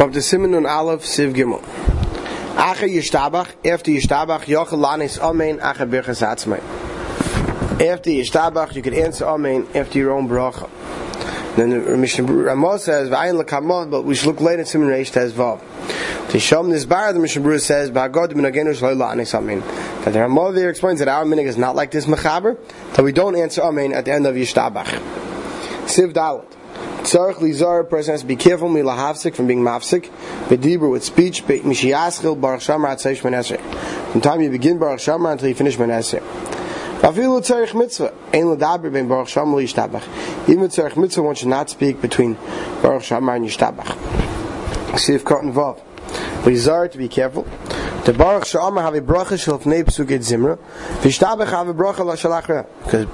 Of the Simon und Aleph Siv Gimel. Ache Yishtabach, after Yishtabach, Yochel Lanis Amen, Ache Birchas Atzmai. After Yishtabach, you can answer Amen after your own bracha. Then the Mishnah Ramah says, V'ayin Lakamah, but we should look later at Simon Reish Tez Vav. This bar, the Mishnah Berurah says, Ba'agod Minagenu Shaloi Lanis Amen. That the Ramah there explains that our minig is not like this Mechaber, that we don't answer Amen at the end of Yishtabach. Siv Dalet. Tzarech lizar, a person has to be careful milahavsik from being mafsik. Bedibur with speech, mishiyaschil baruch shamar atzeish menesre. From time you begin baruch shamar until you finish menesre. Afilu tzarech mitzvah, ein ledaber ben baruch shamar yishtabach. Even tzarech mitzvah, one should not speak between baruch shamar and yishtabach. See if cotton vav. Lizar to be careful. The Baruch Sha'amar have a bracha shel fnei psuket zimra. V'ishtabach have a bracha la shalachra. Because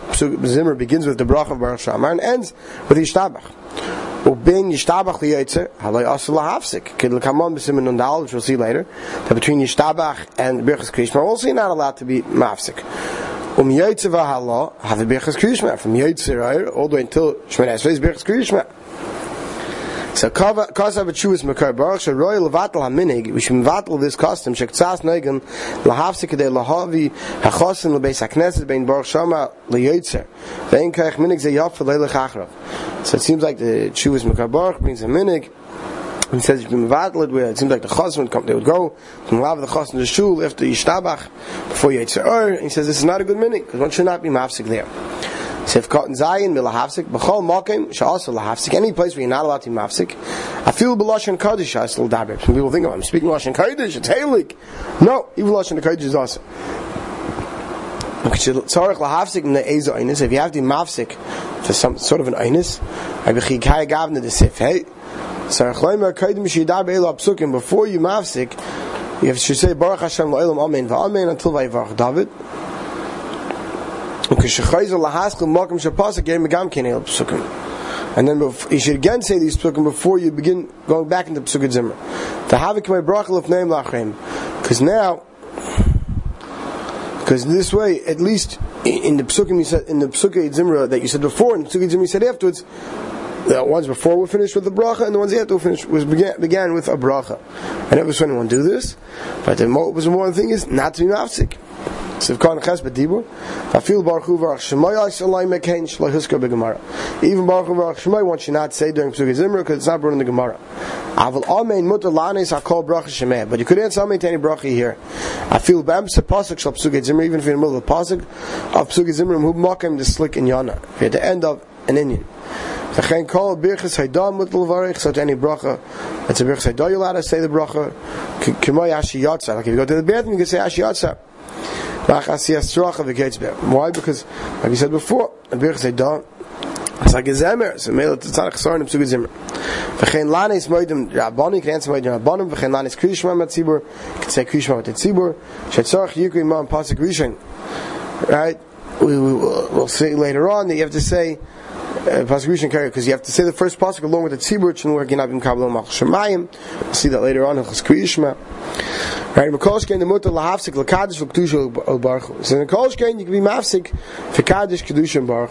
zimra begins with the bracha of Baruch Sha'amar and ends with yishtabach. Ubin yishtabach liyotzer halay asul lahafsik. Kid l'kamon b'simin nundal, which we'll see later. That between yishtabach and birchas krishma, we'll see not allowed to be mafsik. Um yotzer v'hala have a birchas krishma. From yotzer all the way until is birchas krishma. So cause of a Jewish makar baruch sheroy levatel haminig we should mevatel this custom shektsas neigen lahavsik de lahavi hachosin lebeis hakneset bein baruch shama leyotzer vein kaich minig ze yaf leile chachrav so it seems like the Jewish makar baruch brings a minig he says you can mevatel it where it seems like the chosn would come they would go to lav the chosn the shul after yishtabach before yotzer he says this is not a good minig because one should not be mafsik there Sif cotton zayin milahafsik b'chol mokim sha'asa lahafsik any place where you're not allowed to mafsik. I feel b'lashon kodesh I still daber. Some people think oh, I'm speaking lashon kodesh. It's halik. No, even lashon kodesh is also. If you have to mafsik for some sort of an sif. Hey, before you mafsik. You have to say Baruch Hashem la'olam amen va'amen until vayivarach David. And then you should again say these psukim before you begin going back into psukim zimmer. To have my of name lachem, because now, because this way, at least in the psukim you said in the psukim zimra that you said before, and the psukim zimra you said afterwards, the ones before were finished with the bracha, and the ones after were finished was began, began with a bracha. I never saw anyone do this, but the most important thing is not to be mafsik. So kan ches feel baruch hu begemara. Even baruch hu baruch shemay one should not say during psukkah zimra because it's not brought in the gemara. Amen mutar lanes hakol. But you could answer to any bracha here. Feel bam shal zimra even if you're in the middle of the pasuk of zimra who makim the slick in yana. If you're at the end of an Indian. V'chein kol haydam so any bracha, it's a birchas haydam, you're allowed to say the bracha, k'moy ashi yotza. Like if you go to the bathroom, you can say ashi yotza. Why? Because, like we said before, Birch say don't. It's like a zemer, so mele tzarech sorin im suge zemer. V'chein lanes moedim rabbanim, can answer moedim rabbanim, v'chein lanes krishma mit tzibur, can say krishma with the tzibur, shetzarech yikri imam pasik rishon. Right? We, we, we'll see later on that you have to say, uh, Pasuk carry because you have to say the first pasuk along with the tzibur chenur genabim kabel mach shemayim. We'll see that later on in Chazkriyishma. Right, Mekolshkein the mutter lahafsik lakadish v'kedusha al baruch. So in Mekolshkein you can be mafsik for kaddish kedusha baruch.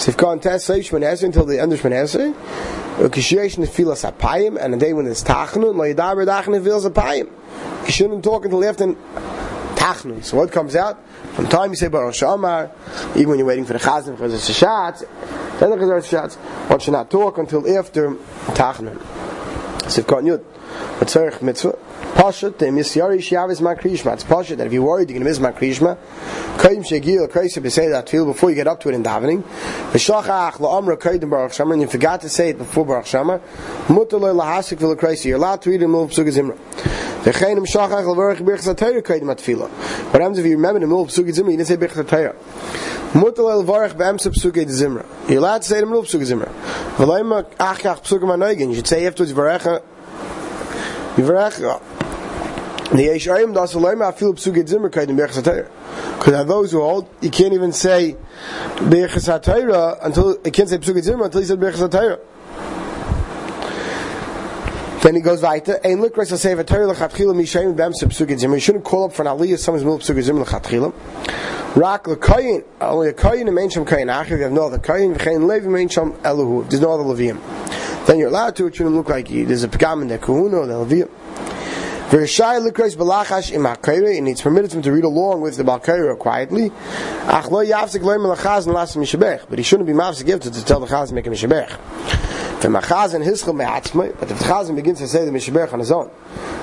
So if God test Seish Menaseh until the end of Menaseh, Ukishyesh Nefilas Apayim, and a day when it's Tachnun, Lo Yadaber Dachnun Nefilas Apayim. You shouldn't talk until after Tachnun. So what comes out? From time you say Baruch Shamar, even when you're waiting for the Chazan for the Shabbat, then the Chazan Shabbat, one should not talk until after Tachnun. So if God Yud, Tzarech Mitzvah, Pashat, the Misyari Shiavis Makrishma. It's Pashat that if you're worried you're going to miss Makrishma, Kaim Shegil, Kaisib, say that feel before you get up to it in davening. V'shachach la'amra kaidim Baruch Shamar, and you forgot to say it before Baruch Shamar. Mutalay lahasik v'la Kaisi. You're allowed to read in the middle of Pesukah Zimra. V'chein shachach l'varach birchas ha'tayra kaidim atfila. What happens if you remember in the middle of Pesukah Zimra, you didn't say birchas ha'tayra. Mutalay l'varach b'emsa Pesukah Zimra. You're allowed to say it in of Pesukah Zimra. V'layma achach Pesukah ma'noigin. You should say afterwards v'recha Yivarech Because there are those who hold, you can't even say Berchas HaTorah until, you can't say Psugid Zimmer until you said Berchas HaTorah. Then he goes weiter. Ein likras say v'torah lechatchila mishayim b'em psugid zimmer. You shouldn't call up for an aliyah someone's middle psugid zimmer lechatchila. Rak lekayin only a kayin and main sham kayin. Achiv you have no other kayin. V'chein levi main sham eluhu. There's no other leviim. then you're allowed to. It shouldn't look like there's a pagam in the kahuna the leviyah. And it's permitted him to read along with the balkayre quietly. And but he shouldn't be mavsik to, to tell the chaz make a mishabech. V'machaz and hischel me'atzmai, but if the chaz begins to say the mishabech on his own,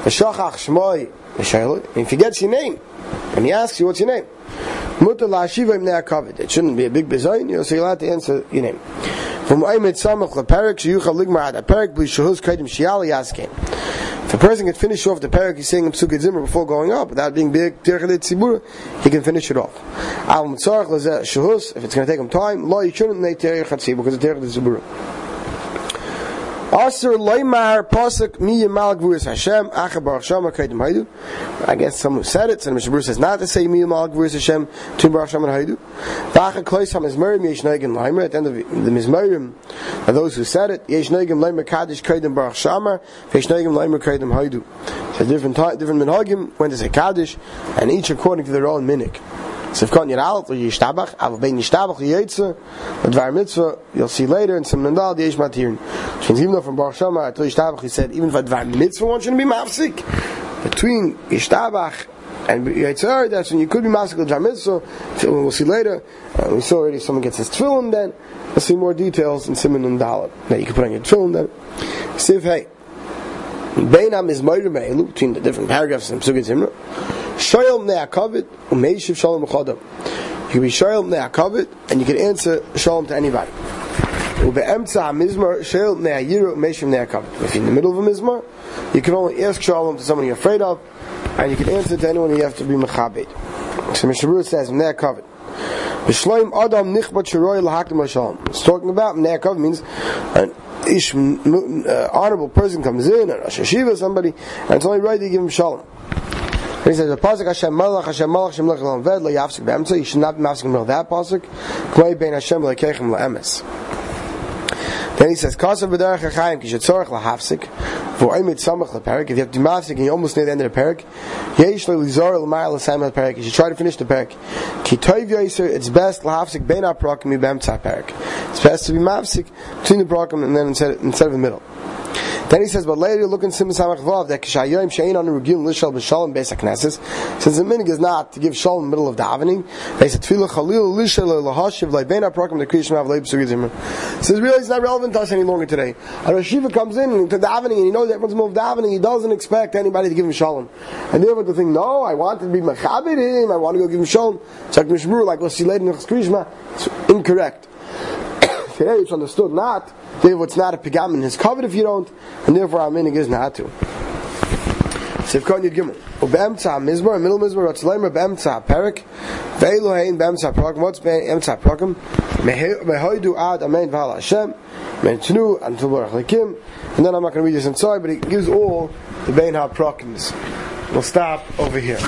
v'shachach shmoi, and if he gets your name, and he asks you what's your name, mutter la'ashiva im ne'akavid, it shouldn't be a big bezayin, you're allowed to answer your name. If a person can finish off the parak he's saying Psukei Zimmer before going up, without being big Tzibura, he can finish it off. If it's going to take him time, because it's Tirchalit Aser loymar pasuk mi yamal gvurus Hashem acha baruch shama kaidim haidu. I guess someone said it. So the Mishnah says not to say mi yamal gvurus Hashem to baruch shama haidu. Vacha klois ham mizmerim yesh neigim leimer. At the end of the mizmerim, are those who said it. Yesh neigim leimer kaddish kaidim baruch shama. Yesh neigim leimer kaidim haidu. So different different minhagim when to say kaddish, and each according to their own minik. So if kon yer alt or yishtabach, aber ben yishtabach yitze, mit var mitzvah, you'll see later in some nandal the yesh matirin. Since even though from Baruch Shama, at yishtabach he said, even if var mitzvah one shouldn't be mafsik. Between yishtabach and Yitzhar, that's when you could be mafsik with mitzvah. We'll see later. Uh, we saw already someone gets his tefillin then. We'll see more details in Simon and Dalit. Now you can put on your tefillin then. Siv hey. Beinam is Meir between the different paragraphs in Pesukei Zimra. Shoyel Ne'akavit, Umeishiv Shalom Chadam. You can be Shoyel Ne'akavit, and you can answer Shalom to anybody. If you're in the middle of a Mizmar, you can only ask Shalom to someone you're afraid of, and you can answer to anyone you have to be Mechabit. So Mishabur says, L'Hakdim Shalom. It's talking about Ne'akavit means an ish, uh, honorable person comes in, a Rosh Hashiva, somebody, and it's only right to give him Shalom. He says the pasuk Hashem Malach Hashem Malach Hashem Lech Lam Ved Lo Yafsik Be'emtza. You should not be mafsik in that pasuk. Kmei Bein Hashem Lekechem La'emes. Then he says, "Kasav b'derech ha'chaim ki shetzorach lahafsik v'oimit samach leperik." If you have to mafsik and you're almost near the end of the perik, yesh le'lizor l'mayal l'sayim leperik. You should try to finish the perik. Ki toiv yoiser. It's best lahafsik bein ha'prakim mi'bemtza perik. It's best to be mafsik between the prakim and then instead instead of the middle. Then he says, but later you look in Simon Samach Vav that Kishayim Shein on Rugil Lishal B'Shalom Beis HaKnesses. Since the minig is not to give Shalom in the middle of davening, they said Tefillah Chalil Lishal Lahashiv Leibein HaProkim the Kriyishim Av Leib Sugizim. Says really it's not relevant to us any longer today. A Shiva comes in to davening and he knows everyone's moved davening. He doesn't expect anybody to give him Shalom, and therefore to think, no, I want to be Mechabit him. I want to go give him Shalom. Like Mishmur, like we'll see later in Kriyishma. It's incorrect. Today it's understood not Therefore, it's not a pigam in his covet if you don't, and therefore our minig is not to. Sivkon Yud Gimel. Ube'emtza mizmor, middle mizmor, Ratzleimer, be'emtza perik, ve'elu hein be'emtza prokim. What's be'emtza prokim? Mehoidu ad amen v'hal Hashem, mentnu until Baruch Lekim. And then I'm not going to read this inside, but it gives all the bein HaProkims. We'll stop over here.